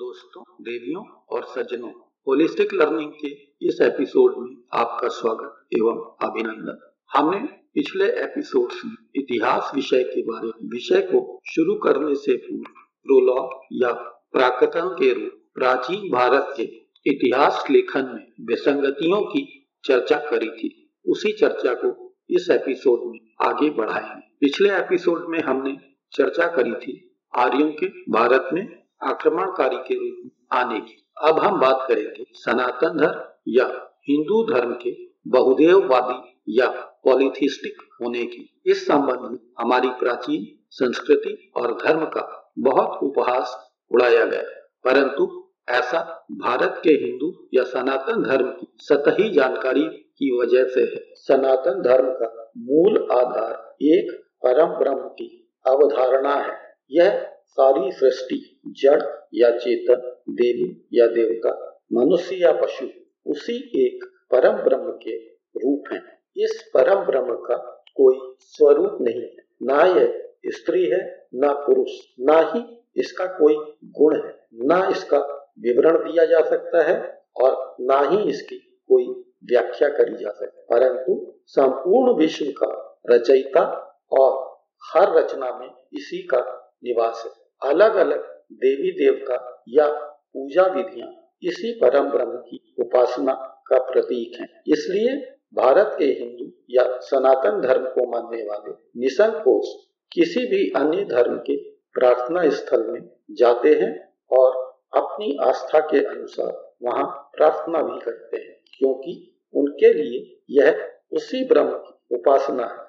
दोस्तों, देवियों और सज्जनों होलिस्टिक लर्निंग के इस एपिसोड में आपका स्वागत एवं अभिनंदन। हमने पिछले एपिसोड्स में इतिहास विषय के बारे विषय को शुरू करने से पूर्व प्रोलॉग या प्राकथन के रूप प्राचीन भारत के इतिहास लेखन में विसंगतियों की चर्चा करी थी। उसी चर्चा को इस एपिसोड में आगे बढ़ाएँगे। पिछले एपिसोड में हमने चर्चा करी थी आर्यों के भारत में आक्रमणकारी के रूप में आने की। अब हम बात करेंगे सनातन धर्म या हिंदू धर्म के बहुदेववादी या पॉलिथिस्टिक होने की। इस संबंध में हमारी प्राचीन संस्कृति और धर्म का बहुत उपहास उड़ाया गया परंतु ऐसा भारत के हिंदू या सनातन धर्म की सतही जानकारी की वजह से है। सनातन धर्म का मूल आधार एक परम ब्रह्म की अवधारणा है। यह सारी सृष्टि जड़ या चेतन, देवी या देवता, मनुष्य या पशु, उसी एक परम ब्रह्म के रूप है। इस परम ब्रह्म का कोई स्वरूप नहीं ना यह स्त्री है, ना पुरुष, ना ही इसका कोई गुण है। ना इसका विवरण दिया जा सकता है और ना ही इसकी कोई व्याख्या करी जा सकती परंतु संपूर्ण विश्व का रचयिता और हर रचना में इसी का निवास है। अलग अलग देवी देवता या पूजा विधियाँ इसी परम ब्रह्म की उपासना का प्रतीक है। इसलिए भारत के हिंदू या सनातन धर्म को मानने वाले निसंकोच किसी भी अन्य धर्म के प्रार्थना स्थल में जाते हैं और अपनी आस्था के अनुसार वहाँ प्रार्थना भी करते हैं, क्योंकि उनके लिए यह उसी ब्रह्म की उपासना है।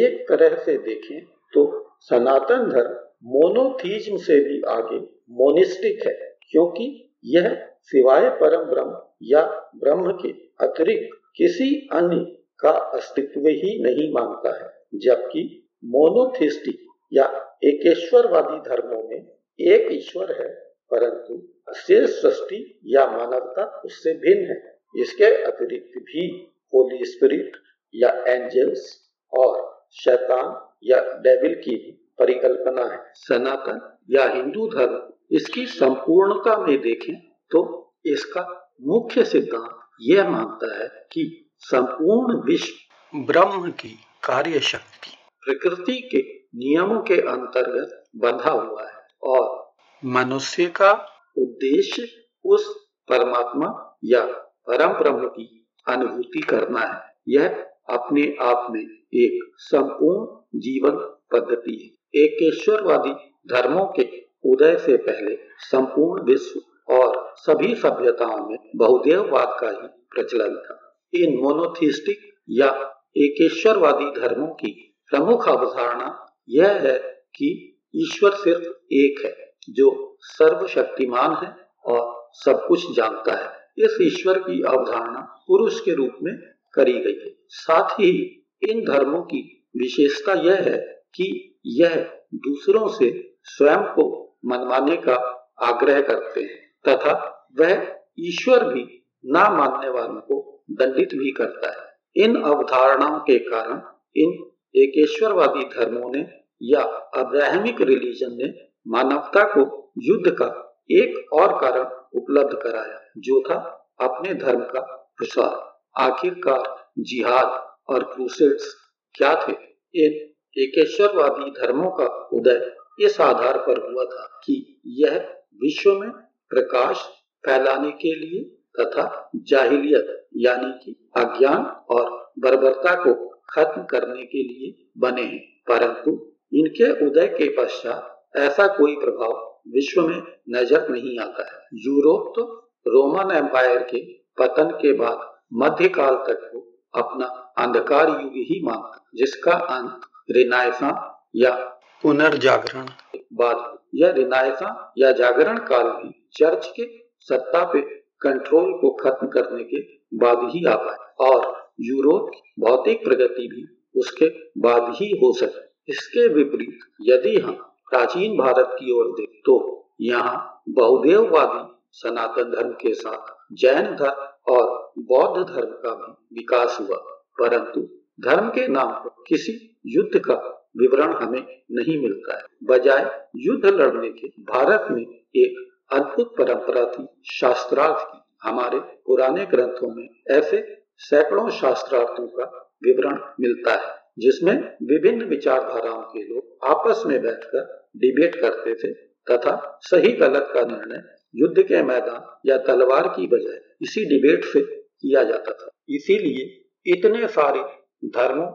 एक तरह से देखें तो सनातन धर्म मोनोथीज्म से भी आगे मोनिस्टिक है, क्योंकि यह सिवाय परम ब्रह्म या ब्रह्म के अतिरिक्त किसी अन्य का अस्तित्व ही नहीं मानता है, जबकि मोनोथिस्टिक या एकेश्वरवादी धर्मों में एक ईश्वर है, परंतु शेष सृष्टि या मानवता उससे भिन्न है। इसके अतिरिक्त भी होली स्पिरिट या एंजल्स और शैतान या डेविल की परिकल्पना है। सनातन या हिंदू धर्म, इसकी संपूर्णता में देखें तो इसका मुख्य सिद्धांत यह मानता है कि संपूर्ण विश्व ब्रह्म की कार्य शक्ति प्रकृति के नियमों के अंतर्गत बंधा हुआ है और मनुष्य का उद्देश्य उस परमात्मा या परम ब्रह्म की अनुभूति करना है। यह अपने आप में एक संपूर्ण जीवन पद्धति है। एकेश्वरवादी धर्मों के उदय से पहले संपूर्ण विश्व और सभी सभ्यताओं में बहुदेववाद का ही प्रचलन था। इन मोनोथिस्टिक या एकेश्वरवादी धर्मों की प्रमुख अवधारणा यह है कि ईश्वर सिर्फ़ एक है, जो सर्वशक्तिमान है और सब कुछ जानता है। इस ईश्वर की अवधारणा पुरुष के रूप में करी गई है। साथ ही इन धर्मों की विशेषता यह है कि यह दूसरों से स्वयं को मनवाने का आग्रह करते हैं। तथा वह ईश्वर भी ना मानने वालों को दंडित भी करता है। इन अवधारणाओं के कारण इन एकेश्वरवादी धर्मों ने या अब्राहमिक रिलीजन ने मानवता को युद्ध का एक और कारण उपलब्ध कराया, जो था अपने धर्म का प्रसार। आखिरकार जिहाद और क्रूसेड्स क्या थे? इन एकेश्वरवादी धर्मों का उदय इस आधार पर हुआ था कि यह विश्व में प्रकाश फैलाने के लिए तथा जाहिलियत, यानी कि अज्ञान और बर्बरता को खत्म करने के लिए बने हैं। परंतु इनके उदय के पश्चात ऐसा कोई प्रभाव विश्व में नज़र नहीं आता है। यूरोप तो रोमन एम्पायर के पतन के बाद मध्यकाल तक को अपना अंधकार युग ही मानता जिसका अंत रिनायसा या पुनर्जागरण। बाद। यह रिनायसा या जागरण काल भी चर्च के सत्ता पे कंट्रोल को खत्म करने के बाद ही आ पाए और यूरोप भौतिक प्रगति भी उसके बाद ही हो सके। इसके विपरीत यदि हम प्राचीन भारत की ओर देख तो यहाँ बहुदेववादी सनातन धर्म के साथ जैन धर्म और बौद्ध धर्म का भी विकास हुआ परंतु धर्म के नाम पर किसी युद्ध का विवरण हमें नहीं मिलता है। बजाय युद्ध लड़ने के भारत में एक अद्भुत परंपरा थी, शास्त्रार्थ की। हमारे पुराने ग्रंथों में ऐसे सैकड़ों शास्त्रार्थों का विवरण मिलता है, जिसमें विभिन्न विचारधाराओं के लोग आपस में बैठकर डिबेट करते थे तथा सही गलत का निर्णय युद्ध के मैदान या तलवार की बजाय इसी डिबेट से किया जाता था। इसीलिए इतने सारे धर्मों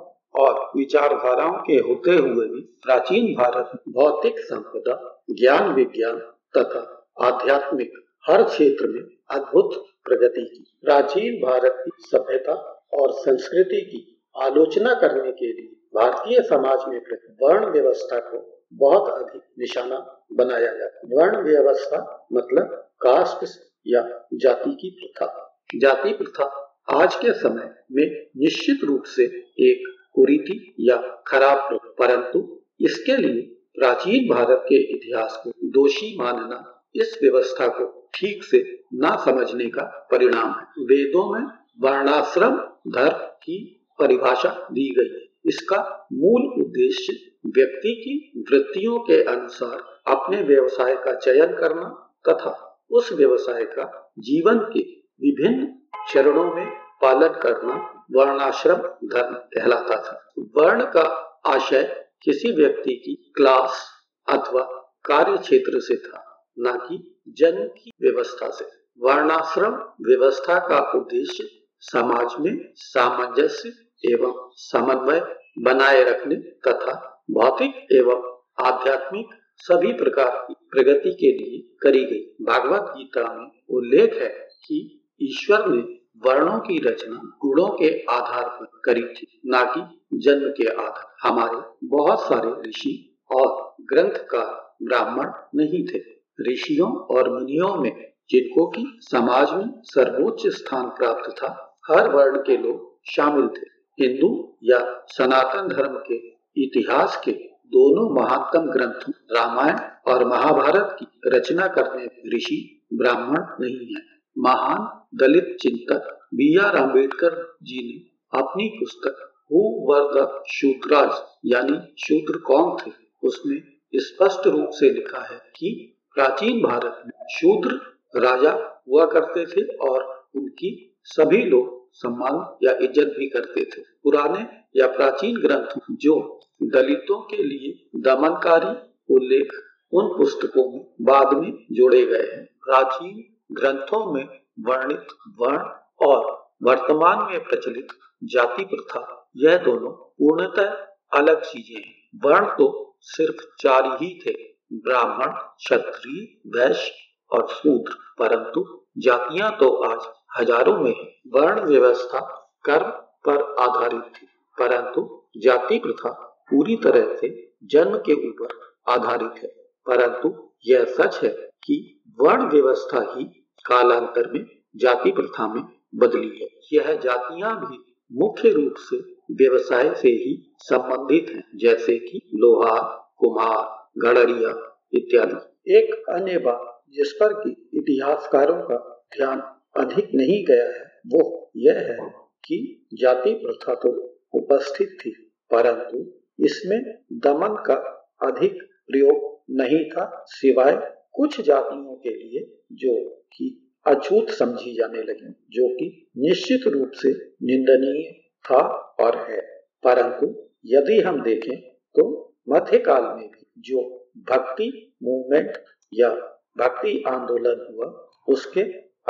और विचारधाराओं के होते हुए भी प्राचीन भारत, भौतिक संपदा, ज्ञान विज्ञान तथा आध्यात्मिक हर क्षेत्र में अद्भुत प्रगति की। प्राचीन भारत की सभ्यता और संस्कृति की आलोचना करने के लिए भारतीय समाज में वर्ण व्यवस्था को बहुत अधिक निशाना बनाया जाता है। वर्ण व्यवस्था मतलब कास्ट या जाति की प्रथा। जाति प्रथा आज के समय में निश्चित रूप से एक कुरीति या खराब परंतु इसके लिए प्राचीन भारत के इतिहास को दोषी मानना, इस व्यवस्था को ठीक से न समझने का परिणाम है। वेदों में वर्णाश्रम, धर्म की परिभाषा दी गई है। इसका मूल उद्देश्य व्यक्ति की वृत्तियों के अनुसार अपने व्यवसाय का चयन करना तथा उस व्यवसाय का जीवन के विभिन्न चरणों में पालन करना वर्णाश्रम धर्म कहलाता था। वर्ण का आशय किसी व्यक्ति की क्लास अथवा कार्य क्षेत्र से था, न कि जन्म की व्यवस्था से। वर्णाश्रम व्यवस्था का उद्देश्य समाज में सामंजस्य एवं समन्वय बनाए रखने तथा भौतिक एवं आध्यात्मिक सभी प्रकार की प्रगति के लिए करी गई। भागवत गीता में उल्लेख है कि ईश्वर ने वर्णों की रचना गुणों के आधार पर करी थी, न कि जन्म के आधार। हमारे बहुत सारे ऋषि और ग्रंथकार ब्राह्मण नहीं थे। ऋषियों और मुनियों में जिनको की समाज में सर्वोच्च स्थान प्राप्त था, हर वर्ण के लोग शामिल थे। हिंदू या सनातन धर्म के इतिहास के दोनों महानतम ग्रंथों, रामायण और महाभारत की रचना करने ऋषि ब्राह्मण नहीं है। महान दलित चिंतक बी आर अंबेडकर जी ने अपनी पुस्तक हु वर शूद्राज, यानी शूद्र कौन थे? उसमें स्पष्ट रूप से लिखा है कि प्राचीन भारत में शूद्र राजा हुआ करते थे और उनकी सभी लोग सम्मान या इज़्ज़त भी करते थे। पुराने या प्राचीन ग्रंथ जो दलितों के लिए दमनकारी उल्लेख उन पुस्तकों में बाद में जोड़े गए हैं। प्राचीन ग्रंथों में वर्णित, वर्ण और वर्तमान में प्रचलित जाति प्रथा, यह दोनों पूर्णतः अलग चीज़ें हैं। वर्ण तो सिर्फ़ चार ही थे, ब्राह्मण, क्षत्रिय, वैश्य और शूद्र, परंतु जातियाँ तो आज हज़ारों में वर्ण व्यवस्था कर्म पर आधारित थी, परंतु जाति प्रथा पूरी तरह से जन्म के ऊपर आधारित है। परंतु यह सच है कि वर्ण व्यवस्था ही कालांतर में जाति प्रथा में बदली है। यह जातियाँ भी मुख्य रूप से व्यवसाय से ही संबंधित हैं, जैसे कि लोहा, कुम्हार, गड़रिया इत्यादि। एक अन्य बात जिस पर कि इतिहासकारों का ध्यान अधिक नहीं गया है, वो यह है कि जाति प्रथा तो उपस्थित थी, परंतु इसमें दमन का अधिक प्रयोग नहीं था, सिवाय कुछ जातियों के लिए जो कि अछूत समझी जाने लगी, जो कि निश्चित रूप से निंदनीय था और है। परंतु यदि हम देखें तो मध्यकाल में भी जो भक्ति मूवमेंट या भक्ति आंदोलन हुआ, उसके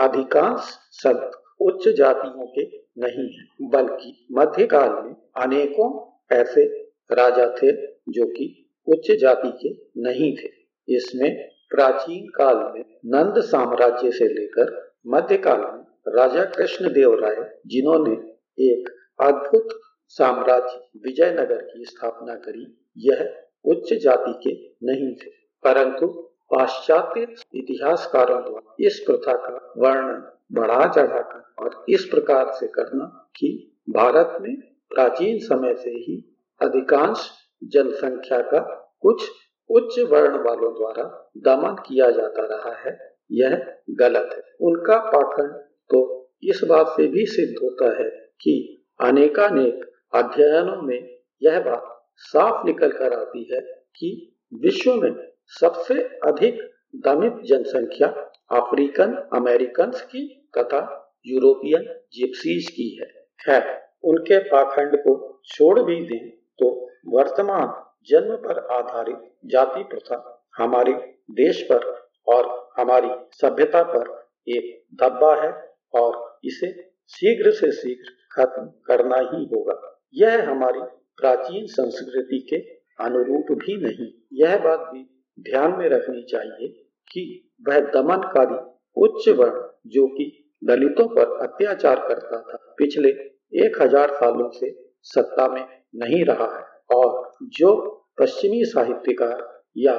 अधिकांश शब्द उच्च जातियों के नहीं है, बल्कि मध्यकाल में अनेकों ऐसे राजा थे जो कि उच्च जाति के नहीं थे। इसमें प्राचीन काल में नंद साम्राज्य से लेकर मध्य काल में राजा कृष्ण देव राय जिन्होंने एक अद्भुत साम्राज्य विजयनगर की स्थापना करी, यह उच्च जाति के नहीं थे। परंतु पाश्चात्य इतिहासकारों द्वारा इस प्रथा का वर्णन बढ़ा चढ़ाकर और इस प्रकार से करना कि भारत में प्राचीन समय से ही अधिकांश जनसंख्या का कुछ उच्च वर्ण वालों द्वारा दमन किया जाता रहा है। यह गलत है। उनका पाठन तो इस बात से भी सिद्ध होता है कि अनेकानेक अध्ययनों में यह बात साफ़ निकल कर आती है कि विश्व में सबसे अधिक दमित जनसंख्या अफ्रीकन अमेरिकन की तथा यूरोपियन जिप्सीज की है। है उनके पाखंड को छोड़ भी दें तो वर्तमान जन्म पर आधारित जाति प्रथा हमारे देश पर और हमारी सभ्यता पर एक धब्बा है और इसे शीघ्र से शीघ्र खत्म करना ही होगा। यह हमारी प्राचीन संस्कृति के अनुरूप भी नहीं। यह बात भी ध्यान में रखनी चाहिए कि वह दमनकारी उच्च वर्ण जो कि दलितों पर अत्याचार करता था पिछले एक हज़ार सालों से सत्ता में नहीं रहा है। और जो पश्चिमी साहित्यकार या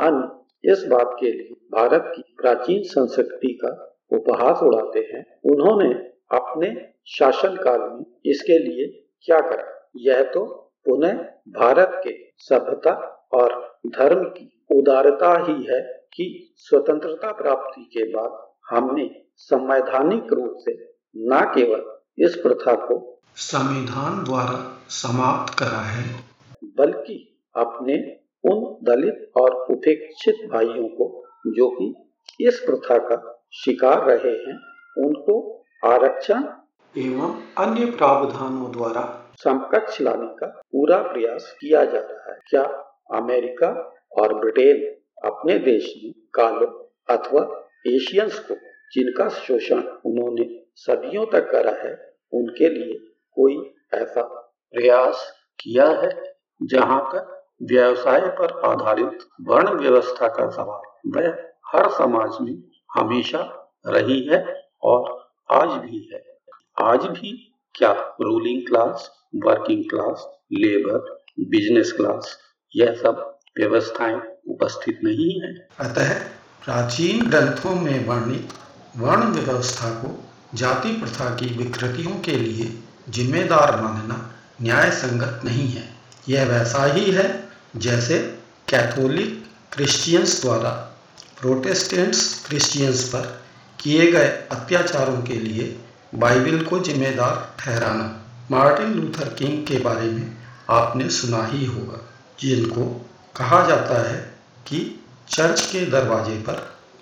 अन्य इस बात के लिए भारत की प्राचीन संस्कृति का उपहास उड़ाते हैं, उन्होंने अपने शासन काल में इसके लिए क्या करा? यह तो पुनः भारत के सभ्यता और धर्म की उदारता ही है कि स्वतंत्रता प्राप्ति के बाद हमने संवैधानिक रूप से न केवल इस प्रथा को संविधान द्वारा समाप्त करा है। बल्कि अपने उन दलित और उपेक्षित भाइयों को जो कि इस प्रथा का शिकार रहे हैं उनको आरक्षण एवं अन्य प्रावधानों द्वारा समकक्ष लाने का पूरा प्रयास किया जा रहा है। क्या अमेरिका और ब्रिटेन अपने देश में कालो अथवा एशियंस को जिनका शोषण उन्होंने सदियों तक करा है उनके लिए कोई ऐसा प्रयास किया है? जहाँ तक व्यवसाय पर आधारित वर्ण व्यवस्था का सवाल। वह हर समाज में हमेशा रही है और आज भी है। आज भी क्या ruling class working class labour business class यह सब व्यवस्थाएँ उपस्थित नहीं है? अतः प्राचीन ग्रंथों में वर्णित वर्ण व्यवस्था को जाति प्रथा की विकृतियों के लिए जिम्मेदार मानना न्याय संगत नहीं है। यह वैसा ही है जैसे कैथोलिक क्रिश्चियंस द्वारा प्रोटेस्टेंट्स क्रिश्चियंस पर किए गए अत्याचारों के लिए बाइबल को जिम्मेदार ठहराना मार्टिन लूथर किंग के बारे में आपने सुना ही होगा, जिनको कहा जाता है कि चर्च के दरवाजे पर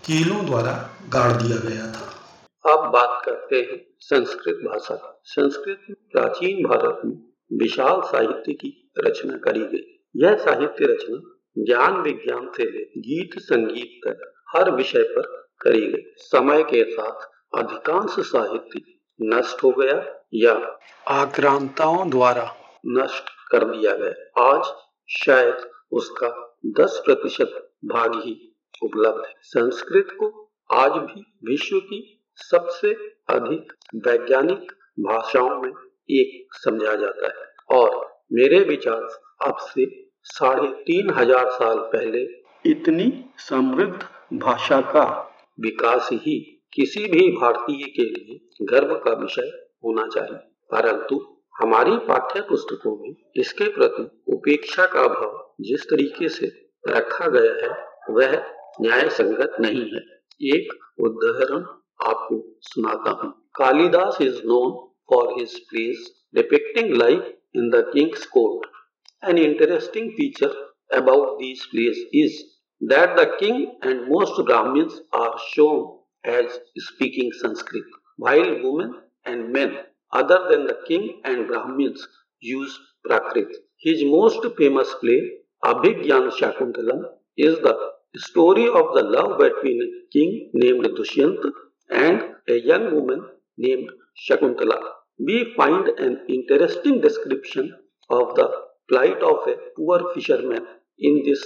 कीलों द्वारा गाड़ दिया गया था। अब बात करते हैं संस्कृत भाषा संस्कृत प्राचीन भारत में विशाल साहित्य की रचना करी गई। यह साहित्य रचना ज्ञान विज्ञान से गीत संगीत तक हर विषय पर करी गई। समय के साथ अधिकांश साहित्य नष्ट हो गया या आक्रांताओं द्वारा नष्ट कर दिया गया। आज शायद उसका 10 प्रतिशत भाग ही उपलब्ध है। संस्कृत को आज भी विश्व की सबसे अधिक वैज्ञानिक भाषाओं में एक समझा जाता है और मेरे विचार अब से साढ़े तीन हज़ार साल पहले इतनी समृद्ध भाषा का विकास ही किसी भी भारतीय के लिए गर्व का विषय होना चाहिए। परंतु हमारी पाठ्य पुस्तकों में इसके प्रति उपेक्षा का भाव जिस तरीके से रखा गया है, वह न्याय संगत नहीं है। एक उदाहरण आपको सुनाता हूँ। Kalidas is known for his plays depicting life in the king's court. An interesting feature about these plays is that the king and most Brahmins are shown as speaking Sanskrit, while women and men other than the king and Brahmins use Prakrit. His most famous play, Abhigyan Shakuntalam, is the story of the love between a king named Dushyant and a young woman named Shakuntala we find an interesting description of the plight of a poor fisherman in this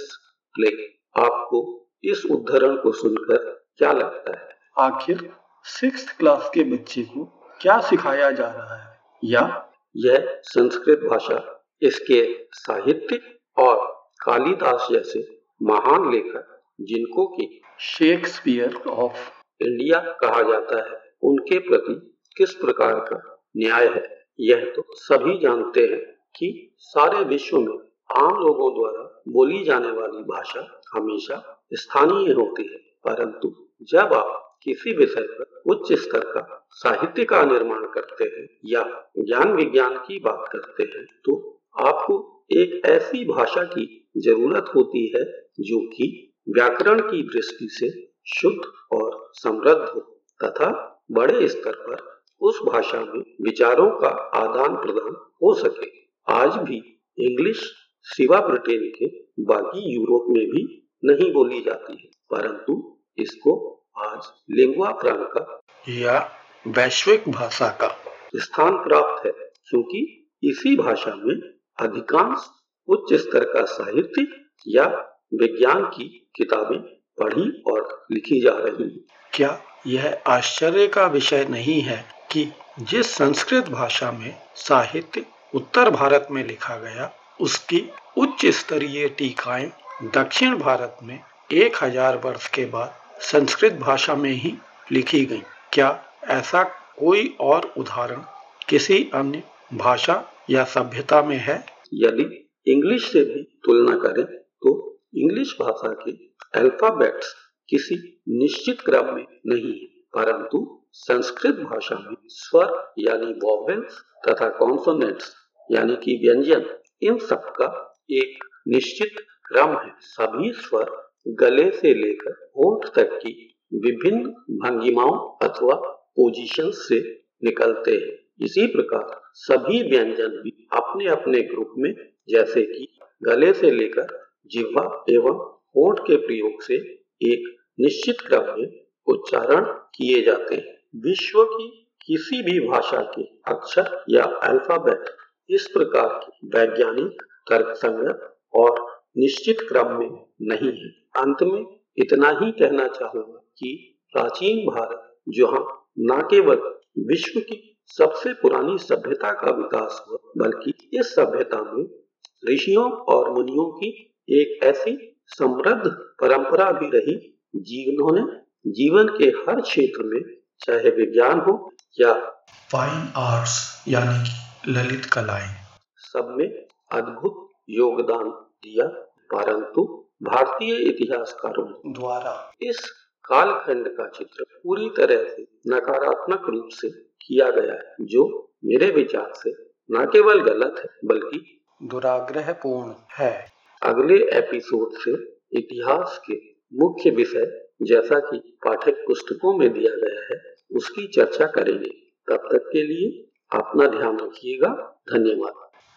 play. आपको इस उदाहरण को सुनकर क्या लगता है? आखिर six class के बच्चे को क्या सिखाया जा रहा है? या? यह संस्कृत भाषा इसके साहित्य और कालिदास जैसे महान लेखक जिनको कि शेक्सपियर ऑफ़ इंडिया कहा जाता है उनके प्रति किस प्रकार का न्याय है। यह तो सभी जानते हैं कि सारे विश्व में आम लोगों द्वारा बोली जाने वाली भाषा हमेशा स्थानीय होती है। परंतु जब आप किसी विषय पर उच्च स्तर का साहित्य का निर्माण करते हैं या ज्ञान विज्ञान की बात करते हैं तो आपको एक ऐसी भाषा की ज़रूरत होती है जो कि व्याकरण की दृष्टि से शुद्ध और समृद्ध हो तथा बड़े स्तर पर उस भाषा में विचारों का आदान प्रदान हो सके। आज भी इंग्लिश सिवा ब्रिटेन के बाकी यूरोप में भी नहीं बोली जाती है, परंतु इसको आज लिंगुआ फ्रांका या वैश्विक भाषा का स्थान प्राप्त है, क्योंकि इसी भाषा में अधिकांश उच्च स्तर का साहित्य या विज्ञान की किताबें पढ़ी और लिखी जा रही हैं। क्या यह आश्चर्य का विषय नहीं है कि जिस संस्कृत भाषा में साहित्य उत्तर भारत में लिखा गया, उसकी उच्च स्तरीय टीकाएँ दक्षिण भारत में एक हज़ार वर्ष के बाद संस्कृत भाषा में ही लिखी गई। क्या ऐसा कोई और उदाहरण किसी अन्य भाषा या सभ्यता में है? यदि इंग्लिश से भी तुलना करें तो इंग्लिश भाषा के अल्फाबेट्स किसी निश्चित क्रम में नहीं है, परंतु संस्कृत भाषा में स्वर यानी वॉवेल्स तथा कॉन्सोनेंट्स यानी कि व्यंजन, इन सब का एक निश्चित क्रम है। सभी स्वर गले से लेकर होंठ तक की विभिन्न भंगिमाओं अथवा पोजीशन से निकलते हैं। इसी प्रकार सभी व्यंजन भी अपने अपने ग्रुप में, जैसे कि गले से लेकर जिह्वा एवं होठ के प्रयोग से एक निश्चित क्रम में उच्चारण किए जाते हैं। विश्व की किसी भी भाषा के अक्षर या अल्फ़ाबेट इस प्रकार के वैज्ञानिक तर्क संगत और निश्चित क्रम में नहीं है। अंत में इतना ही कहना चाहूँगा कि प्राचीन भारत जो जहाँ न केवल विश्व की सबसे पुरानी सभ्यता का विकास हुआ, बल्कि इस सभ्यता में ऋषियों और मुनियों की एक ऐसी समृद्ध परंपरा भी रही जिन्होंने जीवन के हर क्षेत्र में चाहे विज्ञान हो या फाइन आर्ट्स यानी कि ललित कलाएँ। सब में अद्भुत योगदान दिया परंतु भारतीय इतिहासकारों द्वारा। इस कालखंड का चित्र पूरी तरह से नकारात्मक रूप से किया गया है जो मेरे विचार से न केवल गलत है बल्कि दुराग्रह पूर्ण है। अगले एपिसोड से इतिहास के मुख्य विषय जैसा कि पाठक पुस्तकों में दिया गया है, उसकी चर्चा करेंगे। तब तक के लिए अपना ध्यान रखिएगा। धन्यवाद।